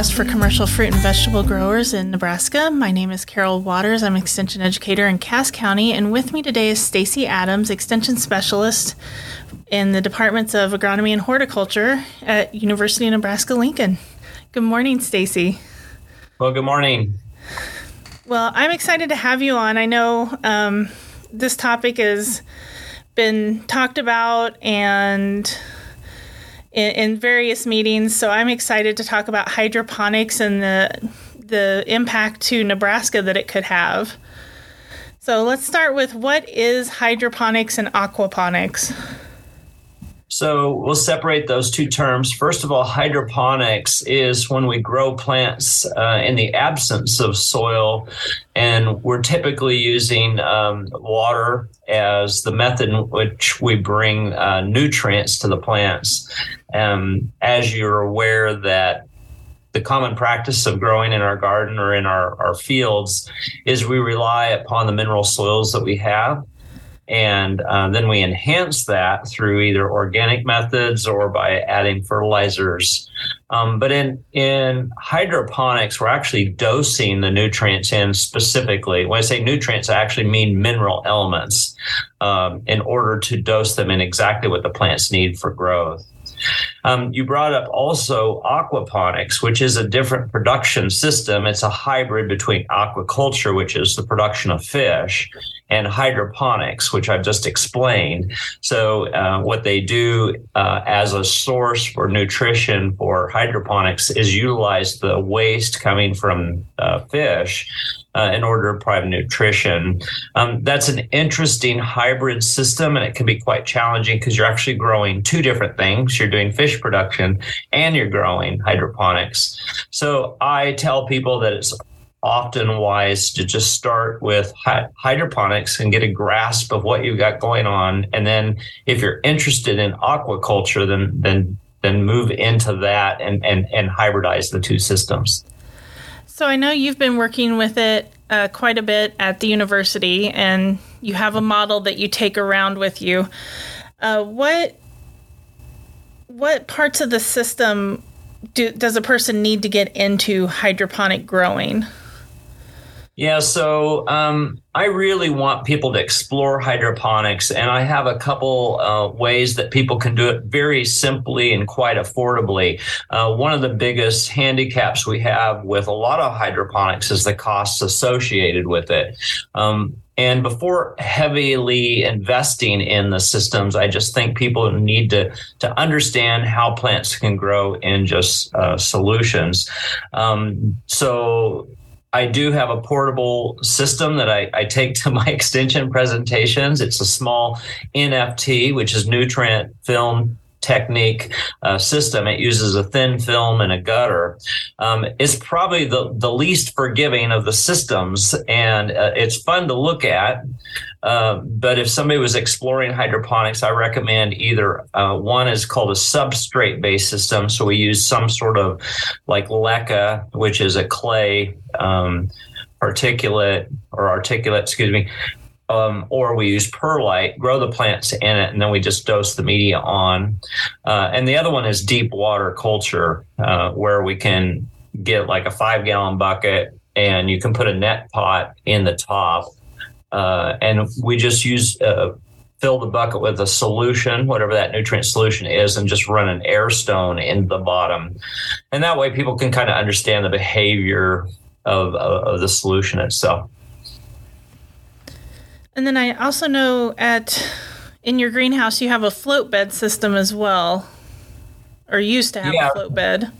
podcast for commercial fruit and vegetable growers in Nebraska. My name is Carol Waters. I'm extension educator in Cass County, and with me today is Stacy Adams, extension specialist in the departments of agronomy and horticulture at University of Nebraska Lincoln. Good morning, Stacy. Well, good morning. Well, I'm excited to have you on. I know um, this topic has been talked about and in, in, various meetings. So I'm excited to talk about hydroponics and the the impact to Nebraska that it could have. So let's start with what is hydroponics and aquaponics? So we'll separate those two terms. First of all, hydroponics is when we grow plants uh, in the absence of soil, and we're typically using um, water as the method in which we bring uh, nutrients to the plants. Um, as you're aware that the common practice of growing in our garden or in our, our fields is we rely upon the mineral soils that we have and uh, then we enhance that through either organic methods or by adding fertilizers. Um, but in in hydroponics, we're actually dosing the nutrients in specifically. When I say nutrients, I actually mean mineral elements um, in order to dose them in exactly what the plants need for growth. Um, you brought up also aquaponics, which is a different production system. It's a hybrid between aquaculture, which is the production of fish, and hydroponics, which I've just explained. So, uh, what they do uh, as a source for nutrition for hydroponics is utilize the waste coming from uh, fish uh, in order to provide nutrition. Um, that's an interesting hybrid system, and it can be quite challenging because you're actually growing two different things. You're doing fish production and you're growing hydroponics. So I tell people that it's often wise to just start with hydroponics and get a grasp of what you've got going on and then if you're interested in aquaculture then then then move into that and and, and hybridize the two systems so I know you've been working with it uh, quite a bit at the university, and you have a model that you take around with you. Uh, what what parts of the system do, does a person need to get into hydroponic growing? Yeah, so um, I really want people to explore hydroponics, and I have a couple uh, ways that people can do it very simply and quite affordably. Uh, one of the biggest handicaps we have with a lot of hydroponics is the costs associated with it. Um, and before heavily investing in the systems, I just think people need to to understand how plants can grow in just uh, solutions. Um, so I do have a portable system that I, I, take to my extension presentations. It's a small NFT, which is nutrient film technique uh, system. It uses a thin film and a gutter. Um, it's probably the, the least forgiving of the systems, and uh, it's fun to look at. Uh, but if somebody was exploring hydroponics, I recommend either uh, one is called a substrate based system. So we use some sort of like leca, which is a clay um, particulate or articulate, excuse me, um, or we use perlite, grow the plants in it, and then we just dose the media on. Uh, and the other one is deep water culture, uh, where we can get like a five gallon bucket and you can put a net pot in the top. Uh, and we just use uh, fill the bucket with a solution, whatever that nutrient solution is, and just run an air stone in the bottom. And that way people can kind of understand the behavior of, of, of the solution itself. And then I also know at in your greenhouse you have a float bed system as well, or used to have yeah. a float bed.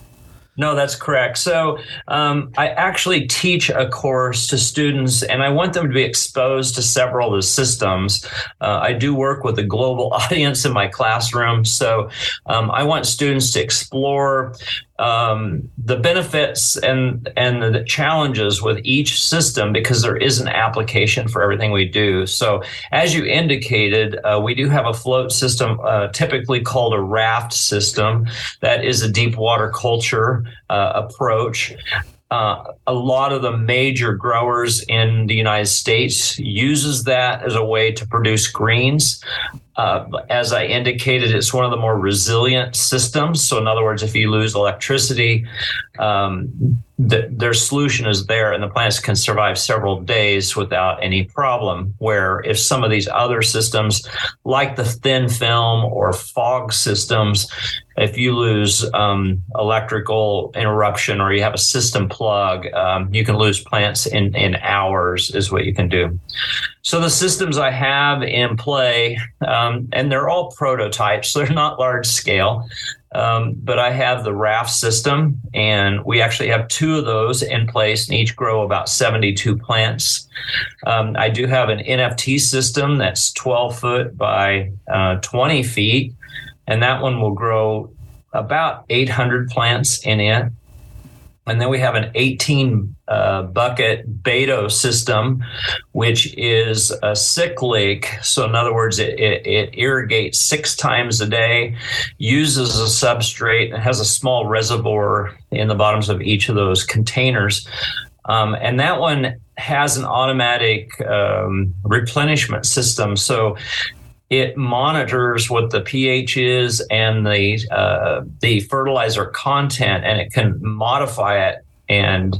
No, that's correct. So um, I actually teach a course to students, and I want them to be exposed to several of the systems. Uh, I do work with a global audience in my classroom, so um, I want students to explore um, the benefits and and the challenges with each system because there is an application for everything we do. So as you indicated, uh, we do have a float system, uh, typically called a raft system. That is a deep water culture uh, approach. Uh, a lot of the major growers in the United States uses that as a way to produce greens. Uh, as I indicated, it's one of the more resilient systems. So, in other words, if you lose electricity, um, the, their solution is there, and the plants can survive several days without any problem. Where if some of these other systems, like the thin film or fog systems, if you lose um, electrical interruption or you have a system plug, um, you can lose plants in, in hours, is what you can do. So the systems I have in play, um, and they're all prototypes, they're not large scale. Um, but I have the raft system, and we actually have two of those in place, and each grow about 72 plants. Um, I do have an NFT system that's 12 foot by uh, 20 feet, and that one will grow about 800 plants in it. And then we have an 18 uh, bucket Bato system, which is a cyclic. So, in other words, it, it, it, irrigates six times a day, uses a substrate, and has a small reservoir in the bottoms of each of those containers. Um, and that one has an automatic um, replenishment system. So, it monitors what the pH is and the uh, the fertilizer content, and it can modify it and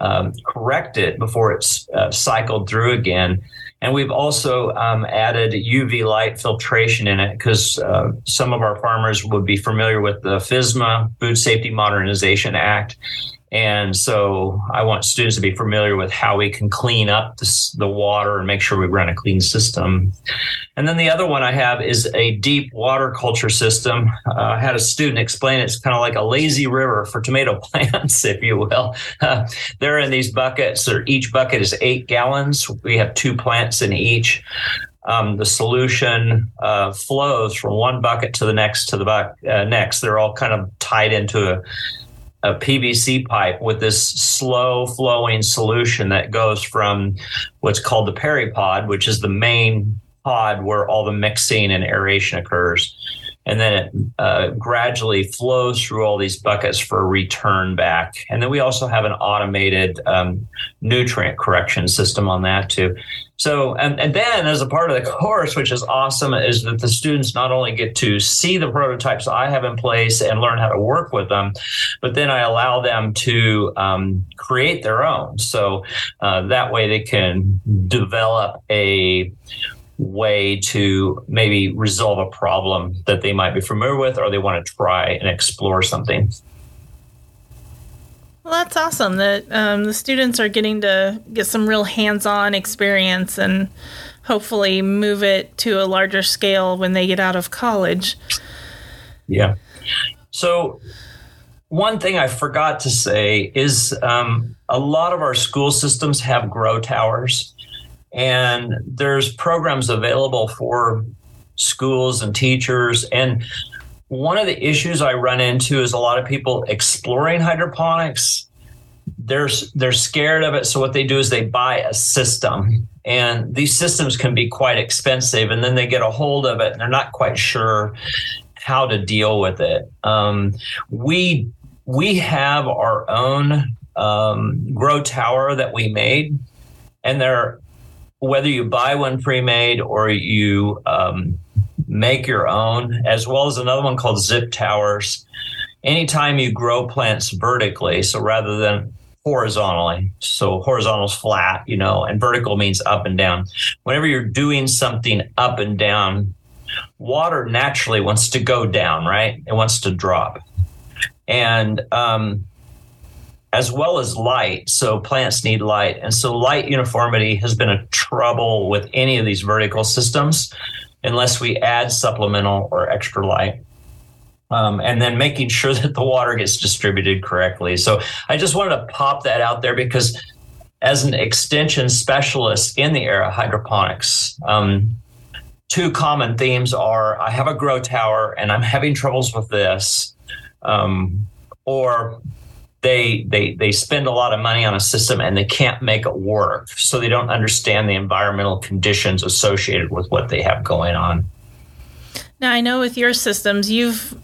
um, correct it before it's uh, cycled through again. And we've also um, added UV light filtration in it because uh, some of our farmers would be familiar with the FSMA Food Safety Modernization Act. And so I want students to be familiar with how we can clean up this, the water and make sure we run a clean system. And then the other one I have is a deep water culture system. Uh, I had a student explain it's kind of like a lazy river for tomato plants, if you will. Uh, they're in these buckets. Or each bucket is eight gallons. We have two plants in each. Um, the solution uh, flows from one bucket to the next to the uh, next. They're all kind of tied into a a PVC pipe with this slow flowing solution that goes from what's called the peripod, which is the main pod where all the mixing and aeration occurs. And then it uh, gradually flows through all these buckets for return back. And then we also have an automated um, nutrient correction system on that too. So, and, and then as a part of the course, which is awesome, is that the students not only get to see the prototypes I have in place and learn how to work with them, but then I allow them to um, create their own. So uh, that way they can develop a way to maybe resolve a problem that they might be familiar with or they want to try and explore something. Well, that's awesome that um, the students are getting to get some real hands on experience and hopefully move it to a larger scale when they get out of college. Yeah. So, one thing I forgot to say is um, a lot of our school systems have grow towers, and there's programs available for schools and teachers. And one of the issues I run into is a lot of people exploring hydroponics. They're they're scared of it, so what they do is they buy a system, and these systems can be quite expensive. And then they get a hold of it, and they're not quite sure how to deal with it. Um, we we have our own um, grow tower that we made, and they're whether you buy one pre-made or you um, make your own, as well as another one called Zip Towers. Anytime you grow plants vertically, so rather than horizontally, so horizontal is flat, you know, and vertical means up and down. Whenever you're doing something up and down, water naturally wants to go down, right? It wants to drop. And um, as well as light. So plants need light. And so light uniformity has been a trouble with any of these vertical systems unless we add supplemental or extra light. Um, and then making sure that the water gets distributed correctly. So I just wanted to pop that out there because as an extension specialist in the of hydroponics, um, two common themes are I have a grow tower and I'm having troubles with this, um, or they they they spend a lot of money on a system and they can't make it work. So they don't understand the environmental conditions associated with what they have going on. Now i know with your systems you've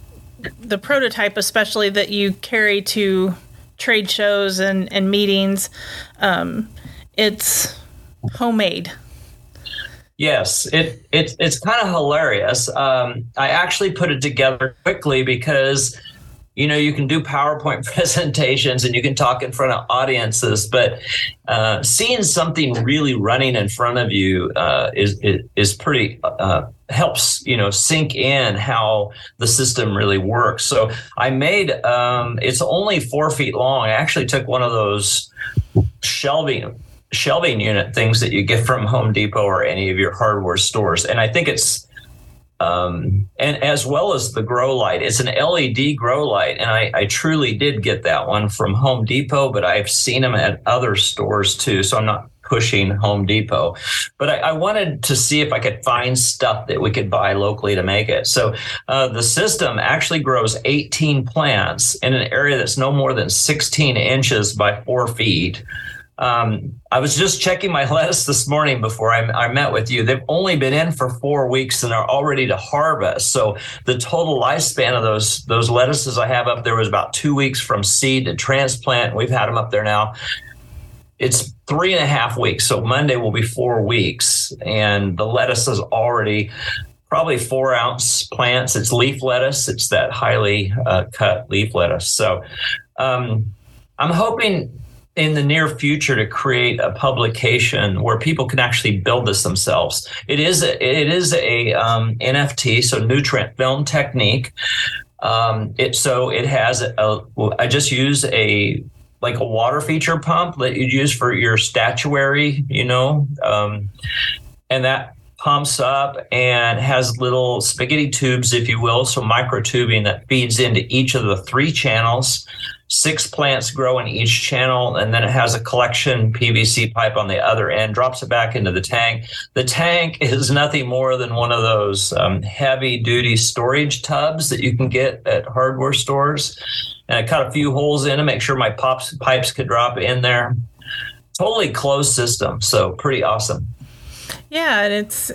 the prototype especially that you carry to trade shows and and meetings um, it's homemade. Yes, it, it it's kind of hilarious. Um, I actually put it together quickly because you know you can do powerpoint presentations and you can talk in front of audiences but uh, seeing something really running in front of you uh, is, is pretty uh, helps you know sink in how the system really works. So i made um, it's only four feet long. I actually took one of those shelving shelving unit things that you get from home depot or any of your hardware stores. And i think it's um, and as well as the grow light. It's an LED grow light, and I, I, truly did get that one from Home Depot, but I've seen them at other stores too. So I'm not pushing Home Depot, but I, I wanted to see if I could find stuff that we could buy locally to make it. So uh, the system actually grows 18 plants in an area that's no more than 16 inches by four feet. Um, I was just checking my lettuce this morning before I, I, met with you. They've only been in for four weeks and are already to harvest. So the total lifespan of those those lettuces I have up there was about two weeks from seed to transplant. We've had them up there now. It's three and a half weeks. So Monday will be four weeks, and the lettuce is already probably four ounce plants. It's leaf lettuce. It's that highly uh, cut leaf lettuce. So um, I'm hoping in the near future to create a publication where people can actually build this themselves. It is a, it is a um, NFT, so nutrient film technique. Um, it so it has a. I just use a like a water feature pump that you'd use for your statuary, you know, um, and that pumps up and has little spaghetti tubes, if you will, so micro tubing that feeds into each of the three channels six plants grow in each channel, and then it has a collection PVC pipe on the other end, drops it back into the tank. The tank is nothing more than one of those um, heavy duty storage tubs that you can get at hardware stores. And I cut a few holes in to make sure my pops, pipes could drop in there. Totally closed system, so pretty awesome. Yeah, and it's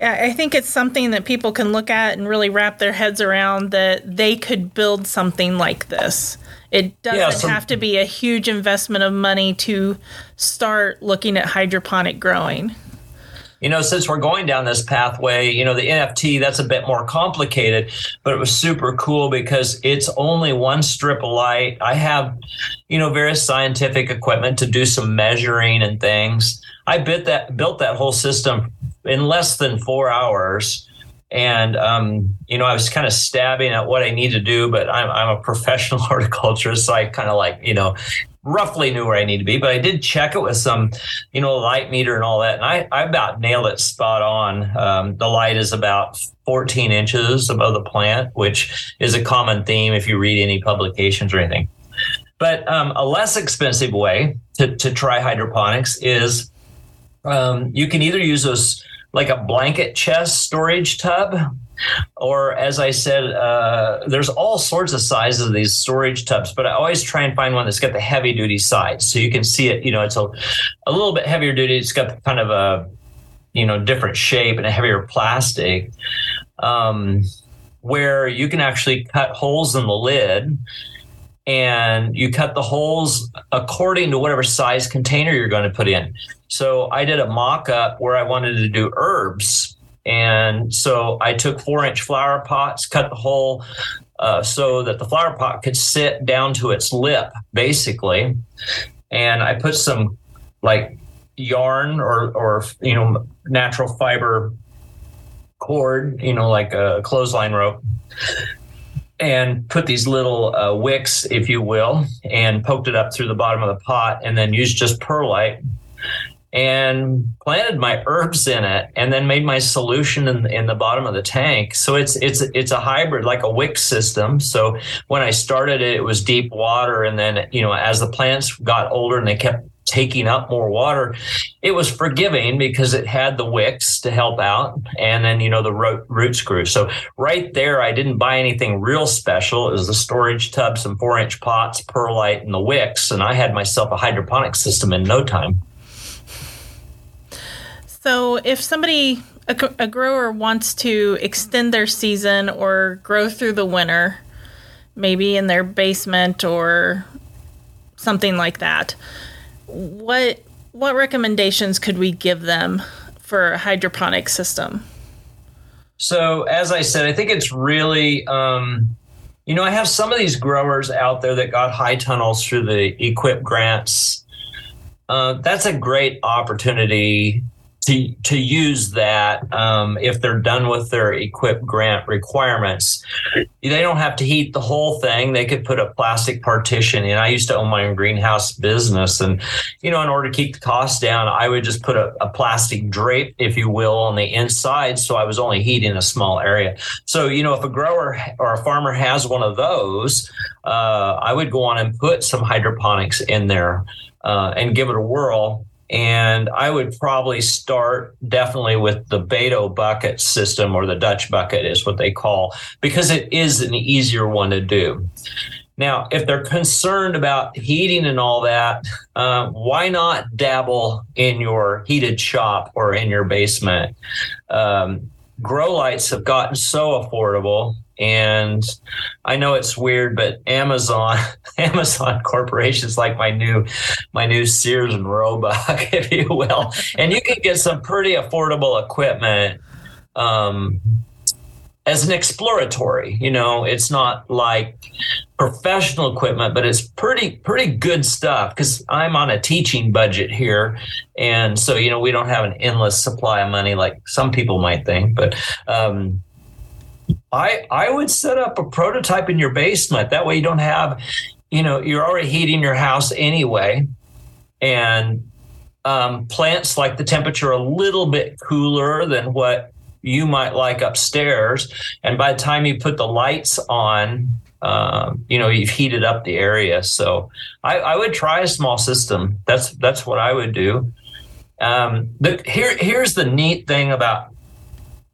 I think it's something that people can look at and really wrap their heads around that they could build something like this. It doesn't yeah, so, have to be a huge investment of money to start looking at hydroponic growing. You know, since we're going down this pathway, you know, the NFT, that's a bit more complicated, but it was super cool because it's only one strip of light. I have, you know, various scientific equipment to do some measuring and things. I bit that built that whole system in less than four hours and um, you know, I was kind of stabbing at what I need to do, but I'm I'm a professional horticulturist, so I kind of like you know roughly knew where I need to be, but I did check it with some, you know, light meter and all that. And I, I about nailed it spot on. Um, the light is about 14 inches above the plant, which is a common theme if you read any publications or anything. But um, a less expensive way to, to try hydroponics is um, you can either use those like a blanket chest storage tub. Or, as I said, uh, there's all sorts of sizes of these storage tubs, but I always try and find one that's got the heavy duty sides. So you can see it, you know, it's a, a little bit heavier duty. It's got kind of a, you know, different shape and a heavier plastic. Um, where you can actually cut holes in the lid and you cut the holes according to whatever size container you're going to put in. So I did a mock up where I wanted to do herbs. And so I took four inch flower pots, cut the hole uh, so that the flower pot could sit down to its lip, basically. And I put some like yarn or, or you know, natural fiber cord, you know, like a clothesline rope and put these little uh, wicks, if you will, and poked it up through the bottom of the pot, and then used just perlite and planted my herbs in it, and then made my solution in, in the bottom of the tank. So it's it's it's a hybrid, like a wick system. So when I started it, it was deep water, and then you know as the plants got older and they kept taking up more water, it was forgiving because it had the wicks to help out, and then you know the root, root screw. So right there, I didn't buy anything real special. It was the storage tub, some four inch pots, perlite, and the wicks, and I had myself a hydroponic system in no time. So if somebody a, a grower wants to extend their season or grow through the winter, maybe in their basement or something like that what what recommendations could we give them for a hydroponic system? So, as I said, I think it's really, um, you know, I have some of these growers out there that got high tunnels through the EQIP grants. Uh, that's a great opportunity to to use that um, if they're done with their EQIP grant requirements. They don't have to heat the whole thing. They could put a plastic partition in. I used to own my own greenhouse business, and you know, in order to keep the costs down, I would just put a, a plastic drape, if you will, on the inside, so I was only heating a small area. So you know, if a grower or a farmer has one of those, uh, I would go on and put some hydroponics in there uh, and give it a whirl and I would probably start definitely with the Bato bucket system or the Dutch bucket is what they call, because it is an easier one to do. Now, if they're concerned about heating and all that, uh, why not dabble in your heated shop or in your basement? Um, grow lights have gotten so affordable and I know it's weird, but Amazon, Amazon Corporation is like my new, my new Sears and Roebuck, if you will, and you can get some pretty affordable equipment um, as an exploratory. You know, it's not like professional equipment, but it's pretty pretty good stuff because I'm on a teaching budget here, and so you know we don't have an endless supply of money like some people might think, but. Um, I I would set up a prototype in your basement. That way you don't have, you know, you're already heating your house anyway, and um, plants like the temperature a little bit cooler than what you might like upstairs. And by the time you put the lights on, um, you know, you've heated up the area. So I, I, would try a small system. That's that's what I would do. Um, the, here here's the neat thing about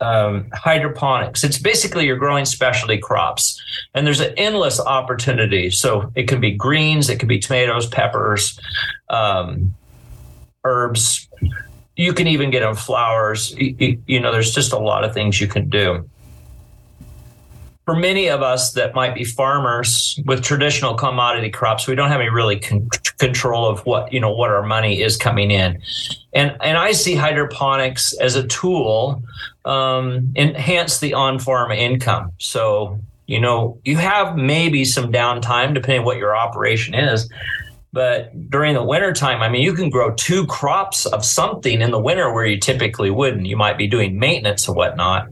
um, hydroponics. It's basically you're growing specialty crops, and there's an endless opportunity. So it can be greens, it can be tomatoes, peppers, um, herbs. You can even get them flowers. You, you know, there's just a lot of things you can do for many of us that might be farmers with traditional commodity crops, we don't have any really con- control of what you know what our money is coming in, and and I see hydroponics as a tool um, enhance the on-farm income. So you know you have maybe some downtime depending what your operation is. But during the winter time, I mean, you can grow two crops of something in the winter where you typically wouldn't. You might be doing maintenance and whatnot.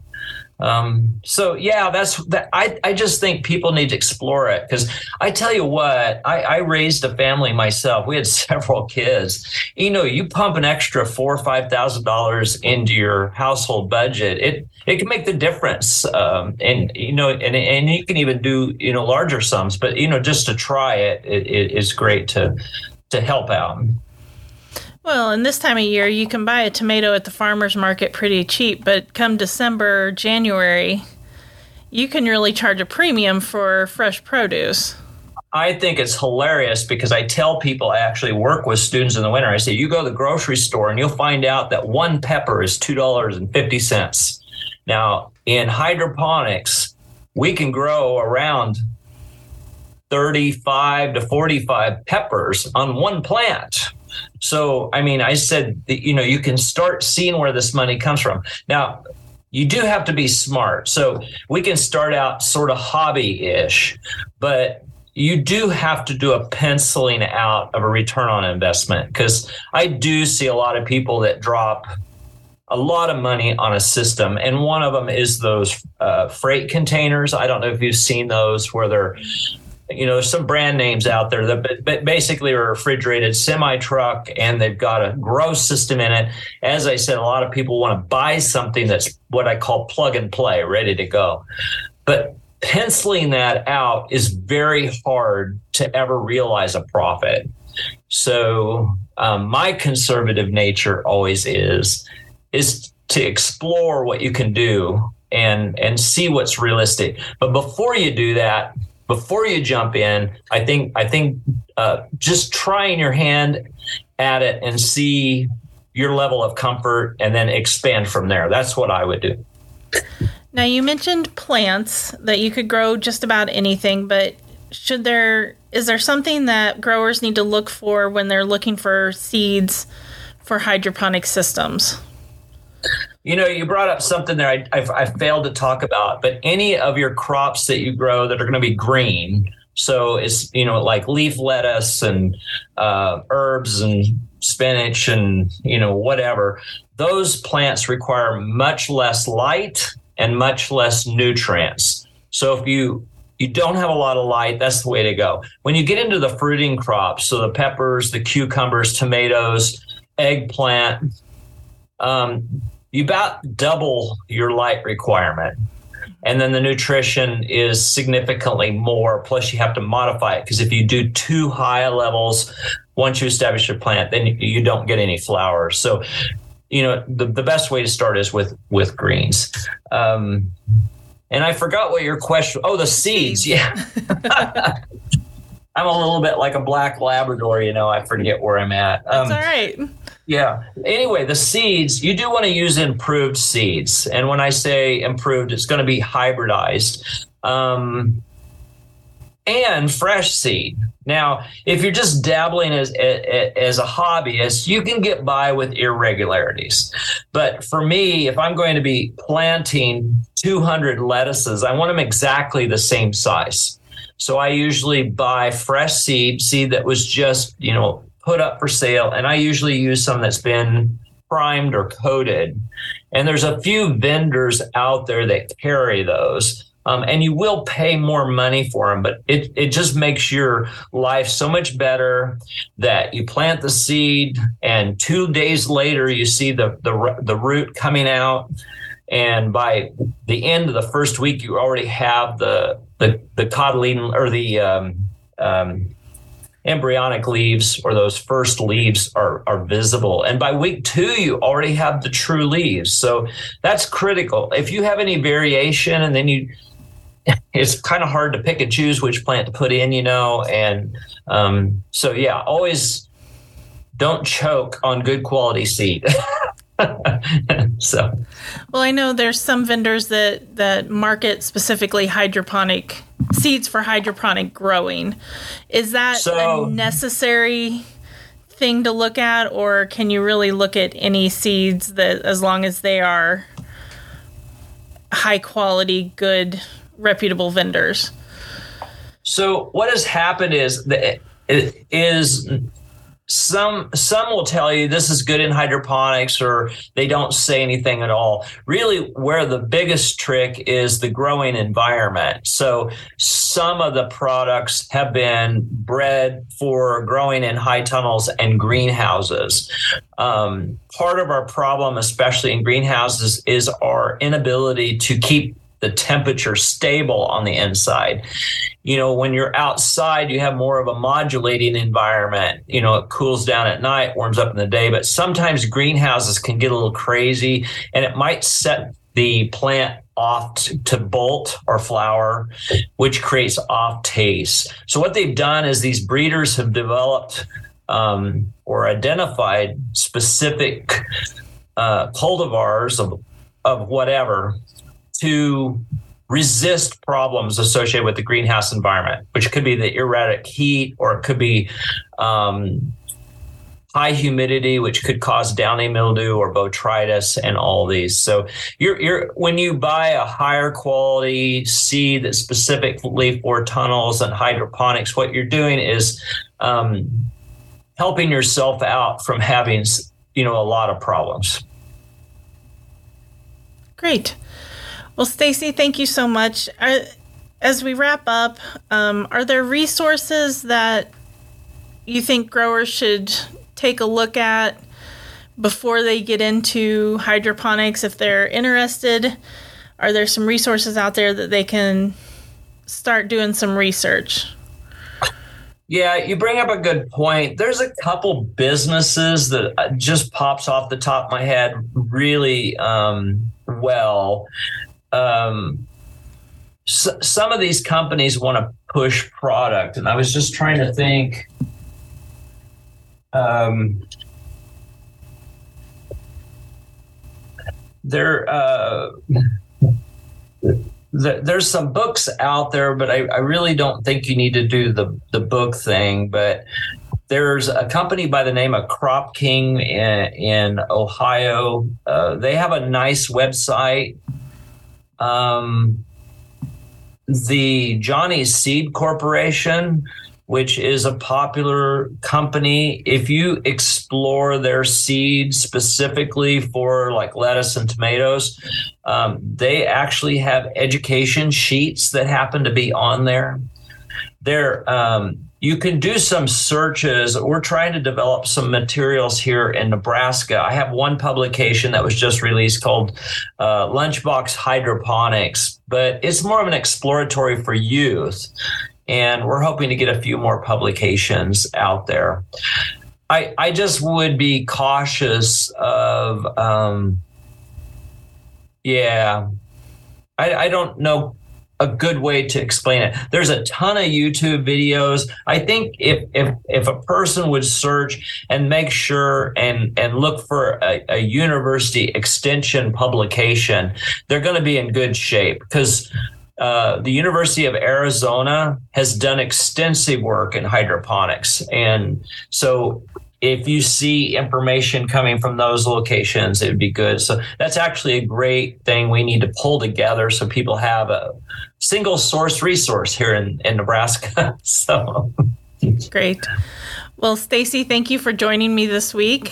Um, so yeah, that's that. I, I just think people need to explore it because I tell you what, I, I raised a family myself. We had several kids. You know, you pump an extra four or five thousand dollars into your household budget. It it can make the difference. Um, and you know, and and you can even do you know larger sums. But you know, just to try it, it, it is great to to help out. Well, in this time of year, you can buy a tomato at the farmer's market pretty cheap, but come December, January, you can really charge a premium for fresh produce. I think it's hilarious because I tell people I actually work with students in the winter. I say, you go to the grocery store and you'll find out that one pepper is $2.50. Now, in hydroponics, we can grow around 35 to 45 peppers on one plant. So, I mean, I said, that, you know, you can start seeing where this money comes from. Now, you do have to be smart. So, we can start out sort of hobby ish, but you do have to do a penciling out of a return on investment because I do see a lot of people that drop a lot of money on a system. And one of them is those uh, freight containers. I don't know if you've seen those where they're you know, there's some brand names out there that basically are refrigerated semi truck and they've got a grow system in it. As I said, a lot of people want to buy something that's what I call plug and play, ready to go. But penciling that out is very hard to ever realize a profit. So um, my conservative nature always is is to explore what you can do and and see what's realistic. But before you do that, before you jump in, I think I think uh, just trying your hand at it and see your level of comfort, and then expand from there. That's what I would do. Now you mentioned plants that you could grow just about anything, but should there is there something that growers need to look for when they're looking for seeds for hydroponic systems? You know, you brought up something there I, I, I failed to talk about, but any of your crops that you grow that are going to be green, so it's you know like leaf lettuce and uh, herbs and spinach and you know whatever. Those plants require much less light and much less nutrients. So if you you don't have a lot of light, that's the way to go. When you get into the fruiting crops, so the peppers, the cucumbers, tomatoes, eggplant, um, you about double your light requirement. And then the nutrition is significantly more. Plus, you have to modify it because if you do too high levels, once you establish your plant, then you don't get any flowers. So, you know, the, the best way to start is with with greens. Um, and I forgot what your question. Oh, the seeds. Yeah. I'm a little bit like a black Labrador, you know. I forget where I'm at. Um, That's all right. Yeah. Anyway, the seeds, you do want to use improved seeds. And when I say improved, it's going to be hybridized. Um, and fresh seed. Now, if you're just dabbling as, as a hobbyist, you can get by with irregularities. But for me, if I'm going to be planting 200 lettuces, I want them exactly the same size. So I usually buy fresh seed, seed that was just, you know, put up for sale. And I usually use some that's been primed or coated. And there's a few vendors out there that carry those. Um, and you will pay more money for them, but it, it just makes your life so much better that you plant the seed and two days later you see the, the, the root coming out. And by the end of the first week, you already have the, the, the cotyledon or the, um, um, embryonic leaves or those first leaves are, are visible. And by week two, you already have the true leaves. So that's critical. If you have any variation and then you, it's kind of hard to pick and choose which plant to put in, you know. And um, so, yeah, always don't choke on good quality seed. so, well, I know there's some vendors that that market specifically hydroponic seeds for hydroponic growing. Is that so, a necessary thing to look at, or can you really look at any seeds that, as long as they are high quality, good, reputable vendors? So, what has happened is that is some some will tell you this is good in hydroponics or they don't say anything at all. Really where the biggest trick is the growing environment. So some of the products have been bred for growing in high tunnels and greenhouses. Um, part of our problem especially in greenhouses is our inability to keep the temperature stable on the inside. You know, when you're outside, you have more of a modulating environment. You know, it cools down at night, warms up in the day, but sometimes greenhouses can get a little crazy and it might set the plant off to bolt or flower, which creates off taste. So, what they've done is these breeders have developed um, or identified specific uh, cultivars of, of whatever to resist problems associated with the greenhouse environment, which could be the erratic heat or it could be um, high humidity, which could cause downy mildew or botrytis and all these. So you're, you're when you buy a higher quality seed that's specifically for tunnels and hydroponics, what you're doing is um, helping yourself out from having you know a lot of problems. Great. Well, Stacy, thank you so much. as we wrap up, um, are there resources that you think growers should take a look at before they get into hydroponics if they're interested? Are there some resources out there that they can start doing some research? Yeah, you bring up a good point. There's a couple businesses that uh, just pops off the top of my head really um, well um, some of these companies want to push product, and I was just trying to think. Um, there, uh, there's some books out there, but I, I, really don't think you need to do the the book thing. But there's a company by the name of Crop King in, in Ohio. Uh, they have a nice website. Um, the Johnny Seed Corporation, which is a popular company, if you explore their seeds specifically for like lettuce and tomatoes, um, they actually have education sheets that happen to be on there. They're um, you can do some searches. We're trying to develop some materials here in Nebraska. I have one publication that was just released called uh, Lunchbox Hydroponics, but it's more of an exploratory for youth. And we're hoping to get a few more publications out there. I, I just would be cautious of, um, yeah, I, I don't know a good way to explain it. There's a ton of YouTube videos. I think if if if a person would search and make sure and and look for a, a university extension publication, they're going to be in good shape because. Uh, the University of Arizona has done extensive work in hydroponics. And so if you see information coming from those locations, it would be good. So that's actually a great thing we need to pull together so people have a single source resource here in, in Nebraska. so great. Well, Stacy, thank you for joining me this week.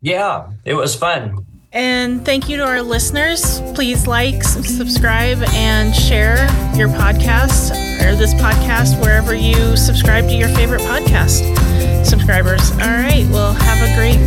Yeah, it was fun. And thank you to our listeners. Please like, subscribe, and share your podcast or this podcast wherever you subscribe to your favorite podcast subscribers. All right. Well, have a great